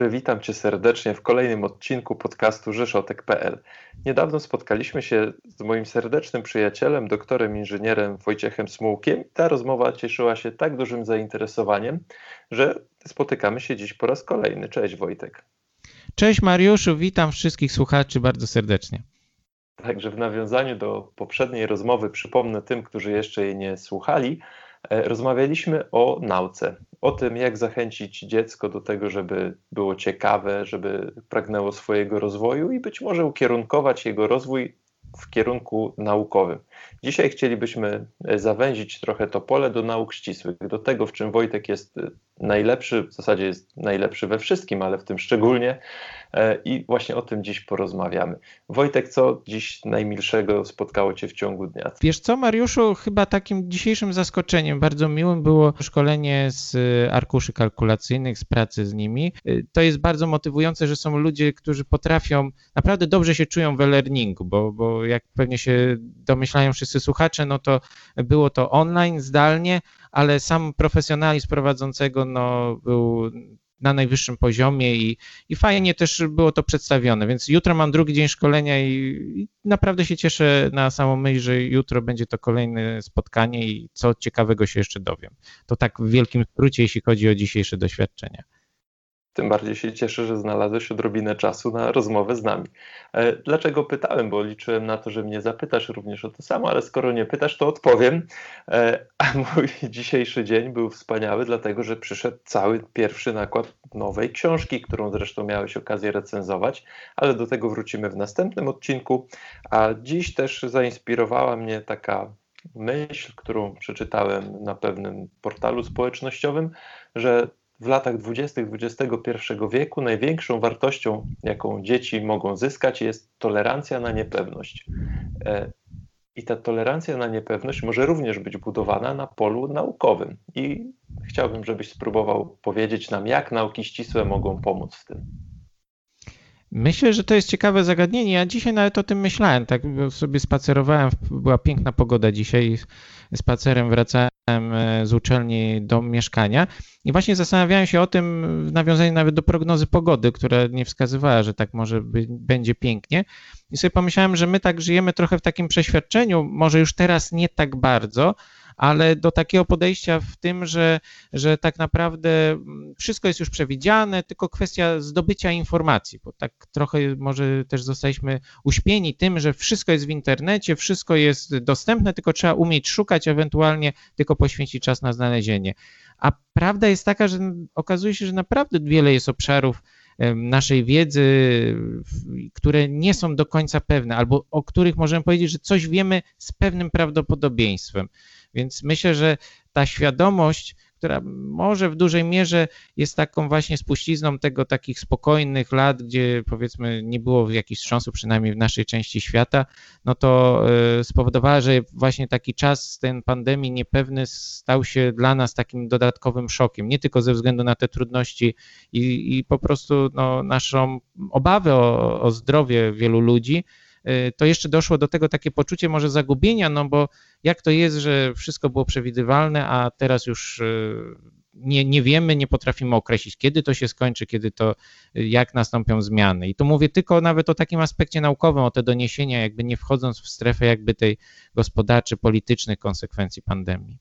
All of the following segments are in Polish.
Witam Cię serdecznie w kolejnym odcinku podcastu Rzeszotek.pl. Niedawno spotkaliśmy się z moim serdecznym przyjacielem, doktorem inżynierem Wojciechem Smułkiem. Ta rozmowa cieszyła się tak dużym zainteresowaniem, że spotykamy się dziś po raz kolejny. Cześć Wojtek. Cześć Mariuszu, witam wszystkich słuchaczy bardzo serdecznie. Także w nawiązaniu do poprzedniej rozmowy przypomnę tym, którzy jeszcze jej nie słuchali, rozmawialiśmy o nauce, o tym, jak zachęcić dziecko do tego, żeby było ciekawe, żeby pragnęło swojego rozwoju i być może ukierunkować jego rozwój w kierunku naukowym. Dzisiaj chcielibyśmy e, zawęzić trochę to pole do nauk ścisłych, do tego, w czym Wojtek jest e, najlepszy, w zasadzie jest najlepszy we wszystkim, ale w tym szczególnie. E, I właśnie o tym dziś porozmawiamy. Wojtek, co dziś najmilszego spotkało Cię w ciągu dnia? Wiesz co, Mariuszu, chyba takim dzisiejszym zaskoczeniem, bardzo miłym było szkolenie z arkuszy kalkulacyjnych, z pracy z nimi. To jest bardzo motywujące, że są ludzie, którzy potrafią, naprawdę dobrze się czują w e-learningu, bo, bo jak pewnie się domyślają wszyscy słuchacze, no to było to online, zdalnie, ale sam profesjonalizm prowadzącego no, był na najwyższym poziomie i, i fajnie też było to przedstawione. Więc jutro mam drugi dzień szkolenia i, i, naprawdę się cieszę na samą myśl, że jutro będzie to kolejne spotkanie i co ciekawego się jeszcze dowiem. To tak w wielkim skrócie, jeśli chodzi o dzisiejsze doświadczenia. Tym bardziej się cieszę, że znalazłeś odrobinę czasu na rozmowę z nami. E, dlaczego pytałem? Bo liczyłem na to, że mnie zapytasz również o to samo, ale skoro nie pytasz, to odpowiem. E, a mój dzisiejszy dzień był wspaniały, dlatego że przyszedł cały pierwszy nakład nowej książki, którą zresztą miałeś okazję recenzować, ale do tego wrócimy w następnym odcinku. A dziś też zainspirowała mnie taka myśl, którą przeczytałem na pewnym portalu społecznościowym, że w latach 20. XXI wieku największą wartością, jaką dzieci mogą zyskać, jest tolerancja na niepewność. E, I ta tolerancja na niepewność może również być budowana na polu naukowym. I chciałbym, żebyś spróbował powiedzieć nam, jak nauki ścisłe mogą pomóc w tym. Myślę, że to jest ciekawe zagadnienie. Ja dzisiaj nawet o tym myślałem. Tak sobie spacerowałem, była piękna pogoda dzisiaj. Spacerem wracałem e, z uczelni do mieszkania i właśnie zastanawiałem się o tym w nawiązaniu nawet do prognozy pogody, która nie wskazywała, że tak może być, będzie pięknie. I sobie pomyślałem, że my tak żyjemy trochę w takim przeświadczeniu, może już teraz nie tak bardzo, ale do takiego podejścia w tym, że, że tak naprawdę mm, wszystko jest już przewidziane, tylko kwestia zdobycia informacji, bo tak trochę może też zostaliśmy uśpieni tym, że wszystko jest w internecie, wszystko jest dostępne, tylko trzeba umieć szukać, ewentualnie tylko poświęcić czas na znalezienie. A prawda jest taka, że okazuje się, że naprawdę wiele jest obszarów, naszej wiedzy, które nie są do końca pewne, albo o których możemy powiedzieć, że coś wiemy z pewnym prawdopodobieństwem. Więc myślę, że ta świadomość, która może w dużej mierze jest taką właśnie spuścizną tego takich spokojnych lat, gdzie powiedzmy nie było jakichś wstrząsów, przynajmniej w naszej części świata, no to e, spowodowała, że właśnie taki czas, ten pandemii niepewny stał się dla nas takim dodatkowym szokiem, nie tylko ze względu na te trudności i, i po prostu no, naszą obawę o, o zdrowie wielu ludzi, to jeszcze doszło do tego takie poczucie może zagubienia, no bo jak to jest, że wszystko było przewidywalne, a teraz już e, nie, nie wiemy, nie potrafimy określić, kiedy to się skończy, kiedy to, jak nastąpią zmiany. I tu mówię tylko nawet o takim aspekcie naukowym, o te doniesienia, jakby nie wchodząc w strefę jakby tej gospodarczej, politycznych konsekwencji pandemii.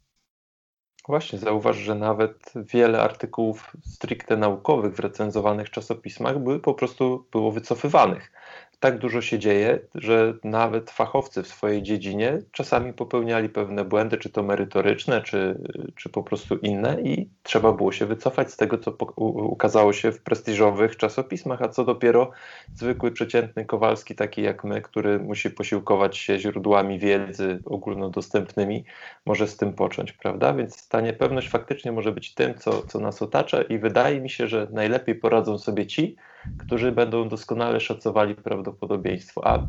Właśnie, zauważ, że nawet wiele artykułów stricte naukowych w recenzowanych czasopismach były po prostu było wycofywanych tak dużo się dzieje, że nawet fachowcy w swojej dziedzinie czasami popełniali pewne błędy, czy to merytoryczne, czy, czy po prostu inne, i trzeba było się wycofać z tego, co ukazało się w prestiżowych czasopismach, a co dopiero zwykły, przeciętny Kowalski, taki jak my, który musi posiłkować się źródłami wiedzy ogólnodostępnymi, może z tym począć, prawda? Więc ta niepewność faktycznie może być tym, co, co nas otacza, i wydaje mi się, że najlepiej poradzą sobie ci, którzy będą doskonale szacowali prawdopodobieństwo. A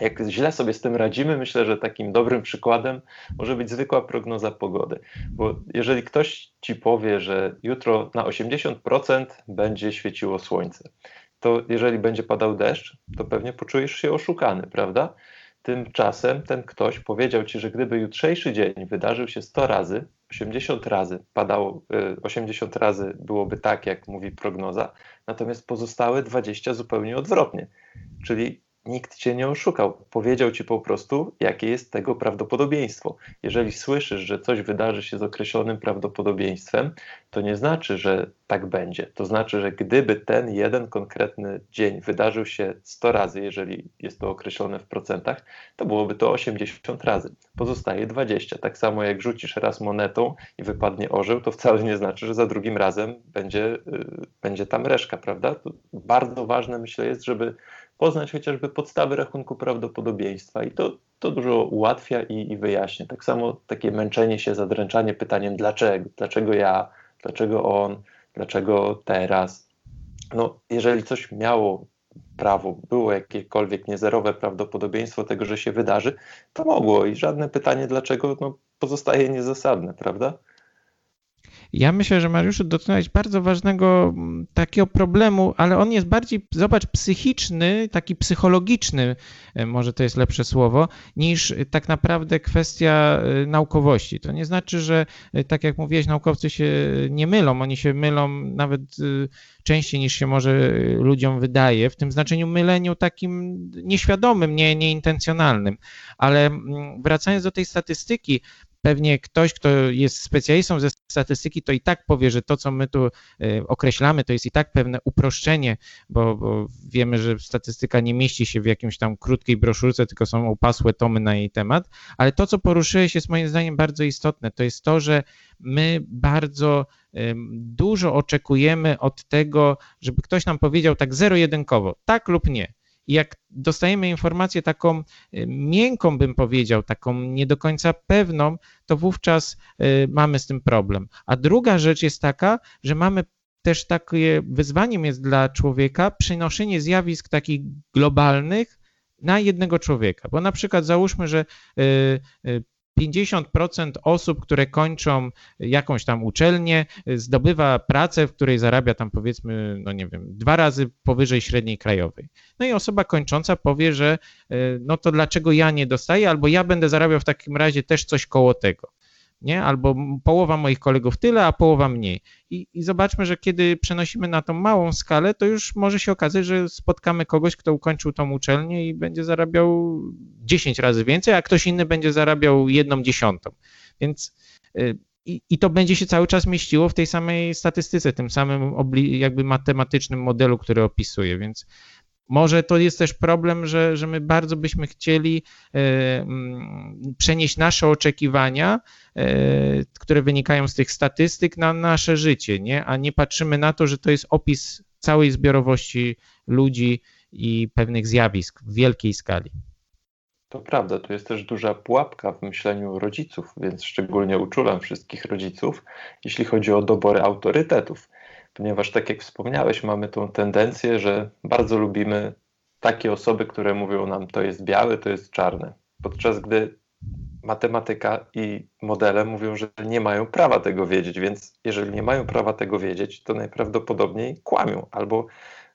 jak źle sobie z tym radzimy, myślę, że takim dobrym przykładem może być zwykła prognoza pogody. Bo jeżeli ktoś ci powie, że jutro na 80% będzie świeciło słońce, to jeżeli będzie padał deszcz, to pewnie poczujesz się oszukany, prawda? Tymczasem ten ktoś powiedział ci, że gdyby jutrzejszy dzień wydarzył się 100 razy, 80 razy padało, 80 y, razy byłoby tak, jak mówi prognoza, natomiast pozostałe 20 zupełnie odwrotnie. Czyli nikt cię nie oszukał. Powiedział ci po prostu, jakie jest tego prawdopodobieństwo. Jeżeli słyszysz, że coś wydarzy się z określonym prawdopodobieństwem, to nie znaczy, że tak będzie. To znaczy, że gdyby ten jeden konkretny dzień wydarzył się 100 razy, jeżeli jest to określone w procentach, to byłoby to 80 razy. Pozostaje 20. Tak samo jak rzucisz raz monetą i wypadnie orzeł, to wcale nie znaczy, że za drugim razem będzie, yy, będzie tam reszka, prawda? To bardzo ważne myślę jest, żeby poznać chociażby podstawy rachunku prawdopodobieństwa i to, to dużo ułatwia i, i wyjaśnia. Tak samo takie męczenie się, zadręczanie pytaniem dlaczego, dlaczego ja, dlaczego on, dlaczego teraz. No, jeżeli coś miało prawo, było jakiekolwiek niezerowe prawdopodobieństwo tego, że się wydarzy, to mogło i żadne pytanie dlaczego no, pozostaje niezasadne, prawda? Ja myślę, że Mariuszu dotknąłeś bardzo ważnego mm, takiego problemu, ale on jest bardziej, zobacz, psychiczny, taki psychologiczny, e, może to jest lepsze słowo, niż tak naprawdę kwestia e, naukowości. To nie znaczy, że e, tak jak mówiłeś, naukowcy się nie mylą, oni się mylą nawet częściej niż się może ludziom wydaje, w tym znaczeniu myleniu takim nieświadomym, nie, nieintencjonalnym. Ale mm, wracając do tej statystyki, pewnie ktoś, kto jest specjalistą ze statystyki, to i tak powie, że to, co my tu e, określamy, to jest i tak pewne uproszczenie, bo, bo, wiemy, że statystyka nie mieści się w jakimś tam krótkiej broszurce, tylko są opasłe tomy na jej temat. Ale to, co poruszyłeś, jest moim zdaniem bardzo istotne. To jest to, że my bardzo dużo oczekujemy od tego, żeby ktoś nam powiedział tak zero-jedynkowo, tak lub nie. Jak dostajemy informację taką y, miękką, bym powiedział, taką nie do końca pewną, to wówczas y, mamy z tym problem. A druga rzecz jest taka, że mamy też takie wyzwaniem jest dla człowieka przenoszenie zjawisk takich globalnych na jednego człowieka. Bo na przykład załóżmy, że y, 50% osób, które kończą jakąś tam uczelnię, zdobywa pracę, w której zarabia tam powiedzmy, no nie wiem, dwa razy powyżej średniej krajowej. No i osoba kończąca powie, że e, no to dlaczego ja nie dostaję, albo ja będę zarabiał w takim razie też coś koło tego nie? Albo połowa moich kolegów tyle, a połowa mniej. I, I, zobaczmy, że kiedy przenosimy na tą małą skalę, to już może się okazać, że spotkamy kogoś, kto ukończył tą uczelnię i będzie zarabiał 10 razy więcej, a ktoś inny będzie zarabiał jedną dziesiątą. Więc y, i, to będzie się cały czas mieściło w tej samej statystyce, tym samym jakby matematycznym modelu, który opisuje, więc może to jest też problem, że, że my bardzo byśmy chcieli e, przenieść nasze oczekiwania, e, które wynikają z tych statystyk, na nasze życie, nie? a nie patrzymy na to, że to jest opis całej zbiorowości ludzi i pewnych zjawisk w wielkiej skali. To prawda, tu jest też duża pułapka w myśleniu rodziców, więc szczególnie uczulam wszystkich rodziców, jeśli chodzi o dobory autorytetów ponieważ tak jak wspomniałeś, mamy tą tendencję, że bardzo lubimy takie osoby, które mówią nam, to jest białe, to jest czarne. Podczas gdy matematyka i modele mówią, że nie mają prawa tego wiedzieć, więc jeżeli nie mają prawa tego wiedzieć, to najprawdopodobniej kłamią albo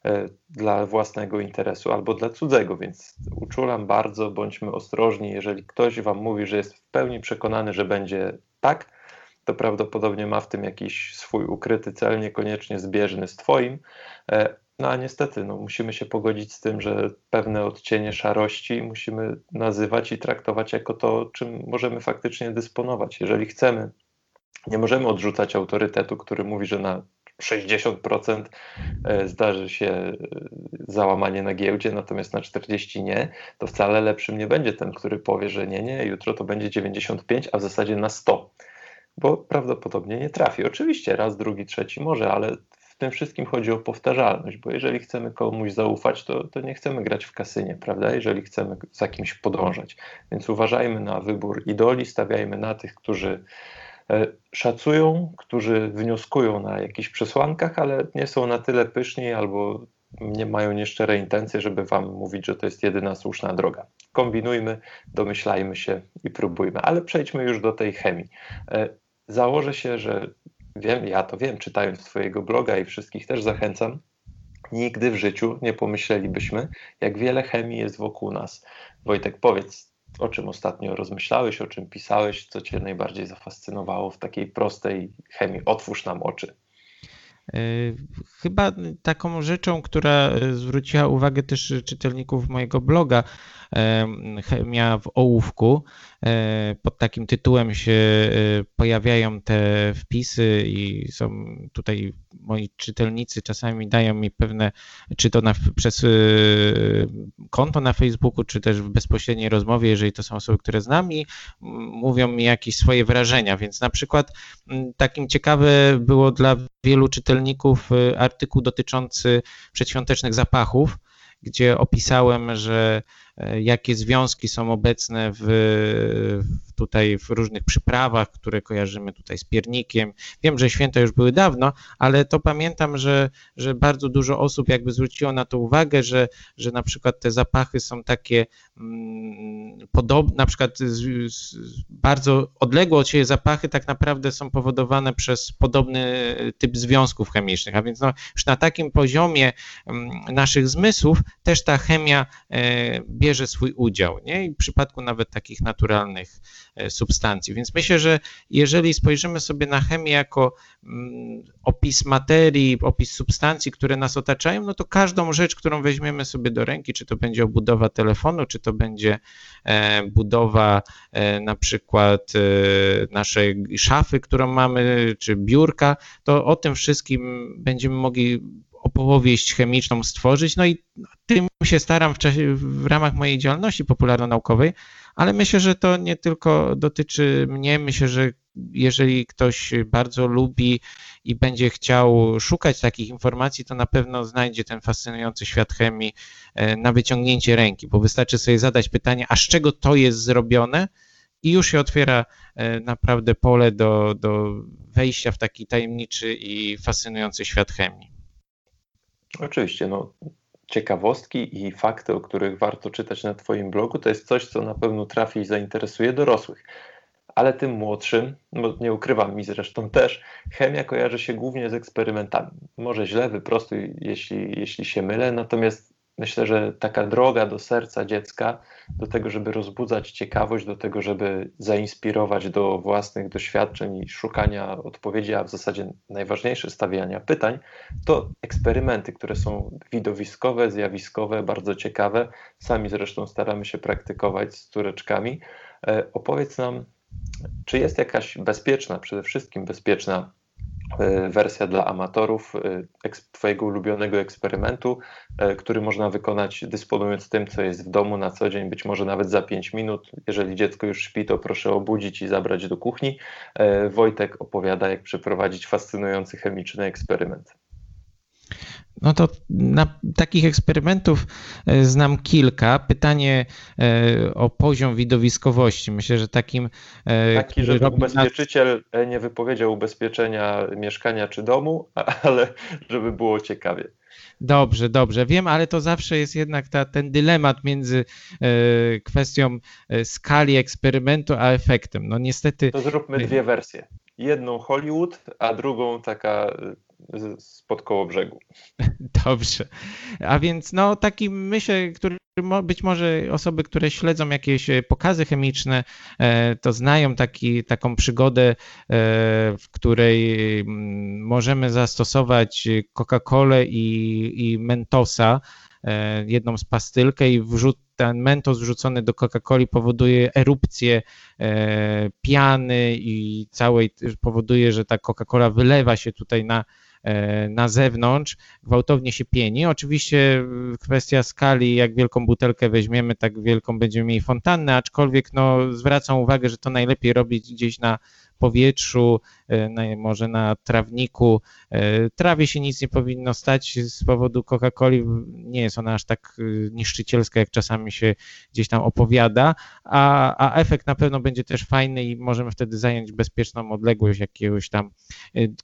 e, dla własnego interesu, albo dla cudzego, więc uczulam bardzo, bądźmy ostrożni, jeżeli ktoś wam mówi, że jest w pełni przekonany, że będzie tak, to prawdopodobnie ma w tym jakiś swój ukryty cel, niekoniecznie zbieżny z Twoim. E, no a niestety no, musimy się pogodzić z tym, że pewne odcienie szarości musimy nazywać i traktować jako to, czym możemy faktycznie dysponować. Jeżeli chcemy, nie możemy odrzucać autorytetu, który mówi, że na 60% e, zdarzy się e, załamanie na giełdzie, natomiast na 40 nie, to wcale lepszym nie będzie ten, który powie, że nie, nie, jutro to będzie 95, a w zasadzie na 100 bo prawdopodobnie nie trafi. Oczywiście raz, drugi, trzeci może, ale w tym wszystkim chodzi o powtarzalność, bo jeżeli chcemy komuś zaufać, to, to nie chcemy grać w kasynie, prawda? Jeżeli chcemy za kimś podążać. Więc uważajmy na wybór idoli, stawiajmy na tych, którzy e, szacują, którzy wnioskują na jakichś przesłankach, ale nie są na tyle pyszni albo nie mają nieszczere intencje, żeby wam mówić, że to jest jedyna słuszna droga. Kombinujmy, domyślajmy się i próbujmy. Ale przejdźmy już do tej chemii. Założę się, że wiem, ja to wiem, czytając Twojego bloga i wszystkich też zachęcam, nigdy w życiu nie pomyślelibyśmy, jak wiele chemii jest wokół nas. Wojtek, powiedz, o czym ostatnio rozmyślałeś, o czym pisałeś, co Cię najbardziej zafascynowało w takiej prostej chemii? Otwórz nam oczy. E, chyba taką rzeczą, która zwróciła uwagę też czytelników mojego bloga, chemia w ołówku. E, pod takim tytułem się e, pojawiają te wpisy i są tutaj moi czytelnicy czasami dają mi pewne, czy to na, przez e, konto na Facebooku, czy też w bezpośredniej rozmowie, jeżeli to są osoby, które znam i mówią mi jakieś swoje wrażenia, więc na przykład takim ciekawe było dla wielu czytelników artykuł dotyczący przedświątecznych zapachów, gdzie opisałem, że jakie związki są obecne w, tutaj w różnych przyprawach, które kojarzymy tutaj z piernikiem. Wiem, że święta już były dawno, ale to pamiętam, że, że bardzo dużo osób jakby zwróciło na to uwagę, że, że na przykład te zapachy są takie mm, podobne, na przykład z, z, bardzo odległe od siebie zapachy tak naprawdę są powodowane przez podobny typ związków chemicznych, a więc no, już na takim poziomie mm, naszych zmysłów też ta chemia bierze bierze swój udział, nie? I w przypadku nawet takich naturalnych e, substancji. Więc myślę, że jeżeli spojrzymy sobie na chemię jako mm, opis materii, opis substancji, które nas otaczają, no to każdą rzecz, którą weźmiemy sobie do ręki, czy to będzie obudowa telefonu, czy to będzie e, budowa e, na przykład naszej szafy, którą mamy, czy biurka, to o tym wszystkim będziemy mogli opowieść chemiczną stworzyć. No i tym się staram w, czasie, w ramach mojej działalności popularno-naukowej, ale myślę, że to nie tylko dotyczy mnie. Myślę, że jeżeli ktoś bardzo lubi i będzie chciał szukać takich informacji, to na pewno znajdzie ten fascynujący świat chemii e, na wyciągnięcie ręki, bo wystarczy sobie zadać pytanie, a z czego to jest zrobione? I już się otwiera e, naprawdę pole do, do wejścia w taki tajemniczy i fascynujący świat chemii. Oczywiście, no, ciekawostki i fakty, o których warto czytać na Twoim blogu, to jest coś, co na pewno trafi i zainteresuje dorosłych. Ale tym młodszym, bo nie ukrywam mi zresztą też, chemia kojarzy się głównie z eksperymentami. Może źle, wyprostuj, jeśli, jeśli się mylę, natomiast myślę, że taka droga do serca dziecka, do tego, żeby rozbudzać ciekawość, do tego, żeby zainspirować do własnych doświadczeń i szukania odpowiedzi, a w zasadzie najważniejsze stawiania pytań, to eksperymenty, które są widowiskowe, zjawiskowe, bardzo ciekawe. Sami zresztą staramy się praktykować z córeczkami. E, opowiedz nam, czy jest jakaś bezpieczna, przede wszystkim bezpieczna wersja dla amatorów e, Twojego ulubionego eksperymentu, e, który można wykonać dysponując tym, co jest w domu na co dzień, być może nawet za 5 minut. Jeżeli dziecko już śpi, to proszę obudzić i zabrać do kuchni. Wojtek opowiada, jak przeprowadzić fascynujący chemiczny eksperyment. No to na takich eksperymentów e, znam kilka. Pytanie e, o poziom widowiskowości. Myślę, że takim. E, Taki, żeby ubezpieczyciel nie wypowiedział ubezpieczenia mieszkania czy domu, ale żeby było ciekawie. Dobrze, dobrze. Wiem, ale to zawsze jest jednak ta, ten dylemat między kwestią skali eksperymentu a efektem. No niestety. To zróbmy dwie wersje. Jedną Hollywood, a drugą taka spod koło brzegu. Dobrze. A więc no taki myślę, który być może osoby, które śledzą jakieś e, pokazy chemiczne, e, to znają taki, taką przygodę, e, w której możemy zastosować Coca-Colę i, i Mentosa, jedną z pastylkę i wrzut, ten mentos wrzucony do Coca-Coli powoduje erupcję piany i całej, powoduje, że ta Coca-Cola wylewa się tutaj na na zewnątrz, gwałtownie się pieni. Oczywiście kwestia skali, jak wielką butelkę weźmiemy, tak wielką będziemy mieli fontannę, aczkolwiek no, zwracam uwagę, że to najlepiej robić gdzieś na powietrzu, e, może na trawniku. E, trawie się nic nie powinno stać z powodu Coca-Coli. Nie jest ona aż tak e, niszczycielska, jak czasami się gdzieś tam opowiada, a, a efekt na pewno będzie też fajny i możemy wtedy zająć bezpieczną odległość jakiegoś tam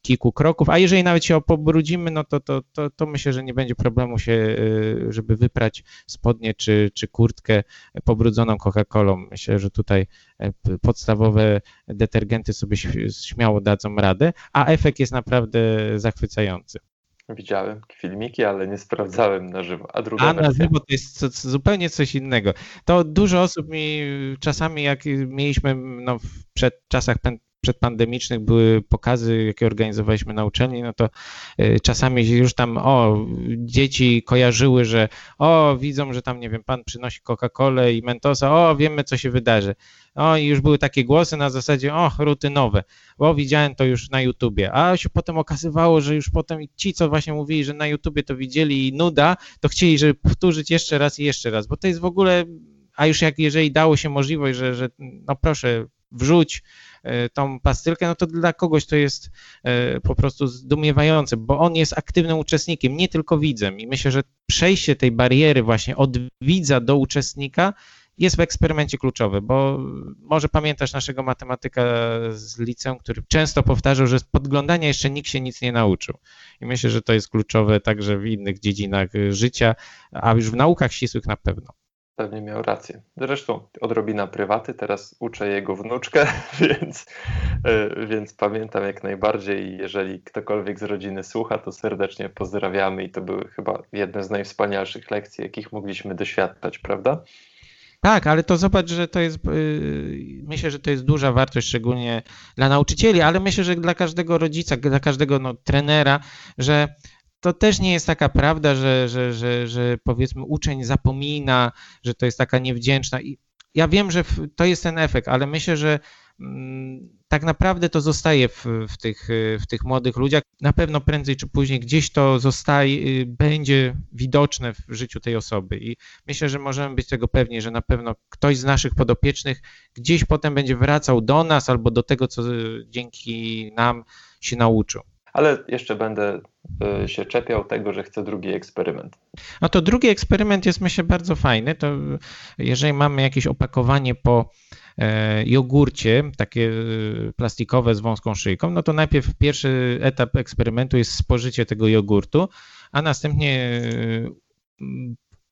kilku kroków. A jeżeli nawet się pobrudzimy, no to, to, to, to myślę, że nie będzie problemu się, żeby wyprać spodnie czy, czy kurtkę pobrudzoną Coca-Colą. Myślę, że tutaj podstawowe detergenty sobie śmiało dadzą radę, a efekt jest naprawdę zachwycający. Widziałem filmiki, ale nie sprawdzałem na żywo. A druga A na żywo to jest co, co, zupełnie coś innego. To dużo osób mi czasami, jak mieliśmy no, w przed czasach przedpandemicznych były pokazy, jakie organizowaliśmy na uczelni, no to y, czasami już tam, o, dzieci kojarzyły, że o, widzą, że tam, nie wiem, pan przynosi Coca-Colę i Mentosa, o, wiemy, co się wydarzy. O, i już były takie głosy na zasadzie, o, rutynowe, bo widziałem to już na YouTubie, a się potem okazywało, że już potem ci, co właśnie mówili, że na YouTubie to widzieli i nuda, to chcieli, żeby powtórzyć jeszcze raz i jeszcze raz, bo to jest w ogóle, a już jak jeżeli dało się możliwość, że, że no proszę, wrzuć tą pastylkę, no to dla kogoś to jest e, po prostu zdumiewające, bo on jest aktywnym uczestnikiem, nie tylko widzem i myślę, że przejście tej bariery właśnie od widza do uczestnika jest w eksperymencie kluczowe, bo może pamiętasz naszego matematyka z liceum, który często powtarzał, że z podglądania jeszcze nikt się nic nie nauczył. I myślę, że to jest kluczowe także w innych dziedzinach życia, a już w naukach ścisłych na pewno. Pewnie miał rację. Zresztą odrobina prywaty, teraz uczę jego wnuczkę, więc, e, więc pamiętam jak najbardziej. Jeżeli ktokolwiek z rodziny słucha, to serdecznie pozdrawiamy i to były chyba jedne z najwspanialszych lekcji, jakich mogliśmy doświadczać, prawda? Tak, ale to zobacz, że to jest, yy, myślę, że to jest duża wartość, szczególnie dla nauczycieli, ale myślę, że dla każdego rodzica, dla każdego no, trenera, że to też nie jest taka prawda, że, że, że, że powiedzmy uczeń zapomina, że to jest taka niewdzięczna. I ja wiem, że to jest ten efekt, ale myślę, że mm, tak naprawdę to zostaje w, w, tych, w tych młodych ludziach. Na pewno prędzej czy później gdzieś to zostaje, y, będzie widoczne w życiu tej osoby. I myślę, że możemy być tego pewni, że na pewno ktoś z naszych podopiecznych gdzieś potem będzie wracał do nas albo do tego, co y, dzięki nam się nauczył. Ale jeszcze będę e, się czepiał tego, że chcę drugi eksperyment. No to drugi eksperyment jest myślę bardzo fajny. To jeżeli mamy jakieś opakowanie po e, jogurcie, takie e, plastikowe z wąską szyjką, no to najpierw pierwszy etap eksperymentu jest spożycie tego jogurtu, a następnie e,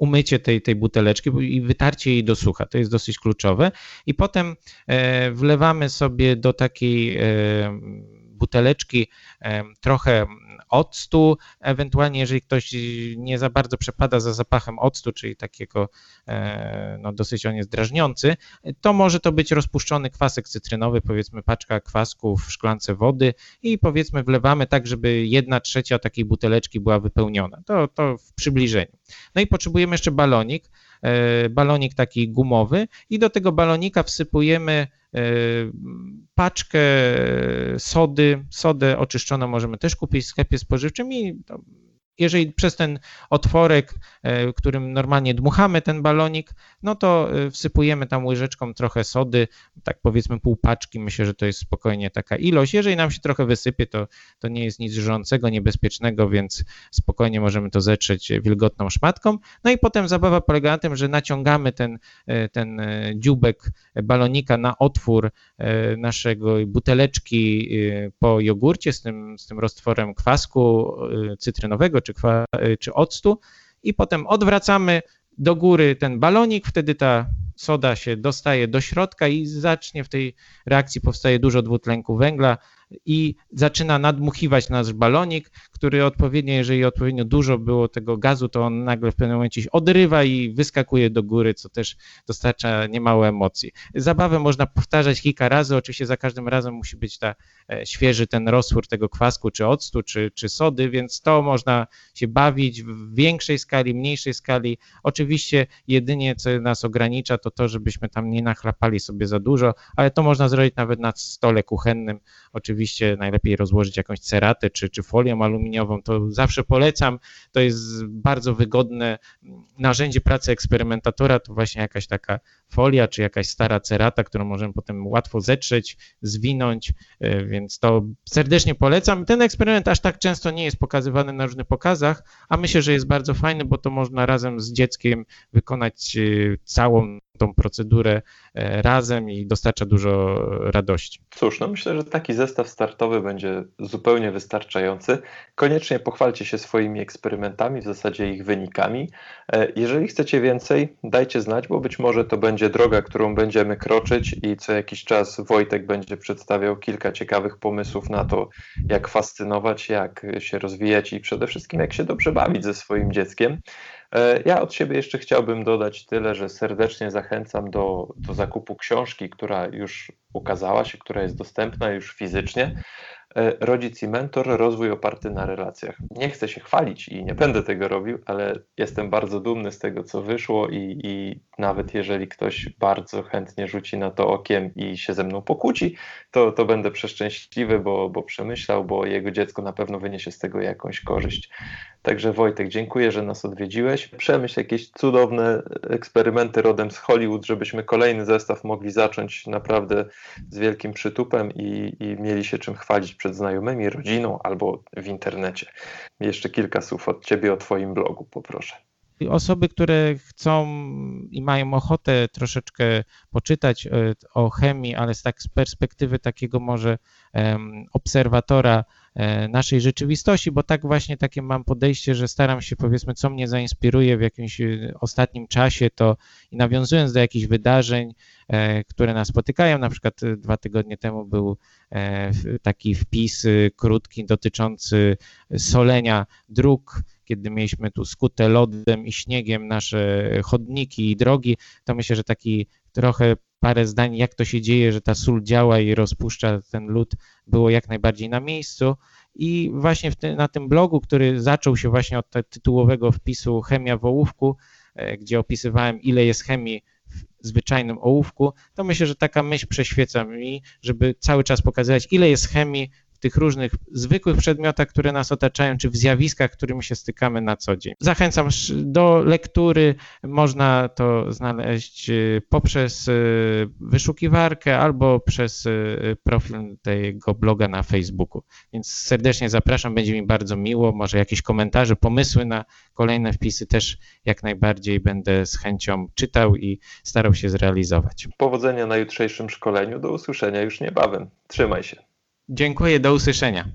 umycie tej, tej buteleczki i wytarcie jej do sucha. To jest dosyć kluczowe. I potem e, wlewamy sobie do takiej e, buteleczki trochę octu, ewentualnie jeżeli ktoś nie za bardzo przepada za zapachem octu, czyli takiego e, no dosyć on jest drażniący, to może to być rozpuszczony kwasek cytrynowy, powiedzmy paczka kwasku w szklance wody i powiedzmy wlewamy tak, żeby jedna trzecia takiej buteleczki była wypełniona. To, to w przybliżeniu. No i potrzebujemy jeszcze balonik, e, balonik taki gumowy i do tego balonika wsypujemy paczkę sody, sodę oczyszczoną możemy też kupić w sklepie spożywczym i jeżeli przez ten otworek, e, którym normalnie dmuchamy ten balonik, no to e, wsypujemy tam łyżeczką trochę sody, tak powiedzmy pół paczki, myślę, że to jest spokojnie taka ilość. Jeżeli nam się trochę wysypie, to, to nie jest nic żrącego, niebezpiecznego, więc spokojnie możemy to zetrzeć wilgotną szmatką. No i potem zabawa polega na tym, że naciągamy ten, e, ten dzióbek balonika na otwór naszego buteleczki po jogurcie z tym, z tym roztworem kwasku cytrynowego czy, kwa, e, czy octu. I potem odwracamy do góry ten balonik, wtedy ta soda się dostaje do środka i zacznie w tej reakcji powstaje dużo dwutlenku węgla i zaczyna nadmuchiwać nasz balonik, który odpowiednio, jeżeli odpowiednio dużo było tego gazu, to on nagle w pewnym momencie się odrywa i wyskakuje do góry, co też dostarcza niemało emocji. Zabawę można powtarzać kilka razy, oczywiście za każdym razem musi być ta e, świeży ten roztwór tego kwasku, czy octu, czy, czy sody, więc to można się bawić w większej skali, mniejszej skali. Oczywiście jedynie co nas ogranicza to to, żebyśmy tam nie nachlapali sobie za dużo, ale to można zrobić nawet na stole kuchennym. Oczywiście najlepiej rozłożyć jakąś ceratę czy, czy folią aluminiową, to zawsze polecam. To jest bardzo wygodne narzędzie pracy eksperymentatora, to właśnie jakaś taka folia czy jakaś stara cerata, którą możemy potem łatwo zetrzeć, zwinąć, e, więc to serdecznie polecam. Ten eksperyment aż tak często nie jest pokazywany na różnych pokazach, a myślę, że jest bardzo fajny, bo to można razem z dzieckiem wykonać e, całą tą procedurę e, razem i dostarcza dużo radości. Cóż, no myślę, że taki zestaw startowy będzie zupełnie wystarczający. Koniecznie pochwalcie się swoimi eksperymentami, w zasadzie ich wynikami. E, jeżeli chcecie więcej, dajcie znać, bo być może to będzie droga, którą będziemy kroczyć i co jakiś czas Wojtek będzie przedstawiał kilka ciekawych pomysłów na to, jak fascynować, jak się rozwijać i przede wszystkim jak się dobrze bawić ze swoim dzieckiem. E, ja od siebie jeszcze chciałbym dodać tyle, że serdecznie zachęcam do, do zakupu książki, która już ukazała się, która jest dostępna już fizycznie. E, rodzic i mentor, rozwój oparty na relacjach. Nie chcę się chwalić i nie będę tego robił, ale jestem bardzo dumny z tego, co wyszło, i, i, nawet jeżeli ktoś bardzo chętnie rzuci na to okiem i się ze mną pokłóci, to, to będę przeszczęśliwy, bo, bo przemyślał, bo jego dziecko na pewno wyniesie z tego jakąś korzyść. Także Wojtek, dziękuję, że nas odwiedziłeś. Przemyśl jakieś cudowne eksperymenty rodem z Hollywood, żebyśmy kolejny zestaw mogli zacząć naprawdę z wielkim przytupem i, i mieli się czym chwalić przed znajomymi, rodziną albo w internecie. Jeszcze kilka słów od Ciebie o Twoim blogu, poproszę. Osoby, które chcą i mają ochotę troszeczkę poczytać e, o chemii, ale z, tak, z perspektywy takiego może obserwatora naszej rzeczywistości, bo tak właśnie takie mam podejście, że staram się powiedzmy, co mnie zainspiruje w jakimś e, ostatnim czasie, to i nawiązując do jakichś wydarzeń, e, które nas spotykają, na przykład dwa tygodnie temu był taki wpis krótki dotyczący solenia dróg, kiedy mieliśmy tu skute lodem i śniegiem nasze chodniki i drogi, to myślę, że taki trochę parę zdań, jak to się dzieje, że ta sól działa i rozpuszcza ten lód, było jak najbardziej na miejscu. I właśnie ty, na tym blogu, który zaczął się właśnie od tytułowego wpisu Chemia w ołówku, e, gdzie opisywałem, ile jest chemii w zwyczajnym ołówku, to myślę, że taka myśl prześwieca mi, żeby cały czas pokazywać, ile jest chemii tych różnych zwykłych przedmiotach, które nas otaczają, czy w zjawiskach, którymi się stykamy na co dzień. Zachęcam do lektury. Można to znaleźć y, poprzez y, wyszukiwarkę albo przez y, profil tego bloga na Facebooku. Więc serdecznie zapraszam, będzie mi bardzo miło. Może jakieś komentarze, pomysły na kolejne wpisy też jak najbardziej będę z chęcią czytał i starał się zrealizować. Powodzenia na jutrzejszym szkoleniu. Do usłyszenia już niebawem. Trzymaj się. Dziękuję, do usłyszenia.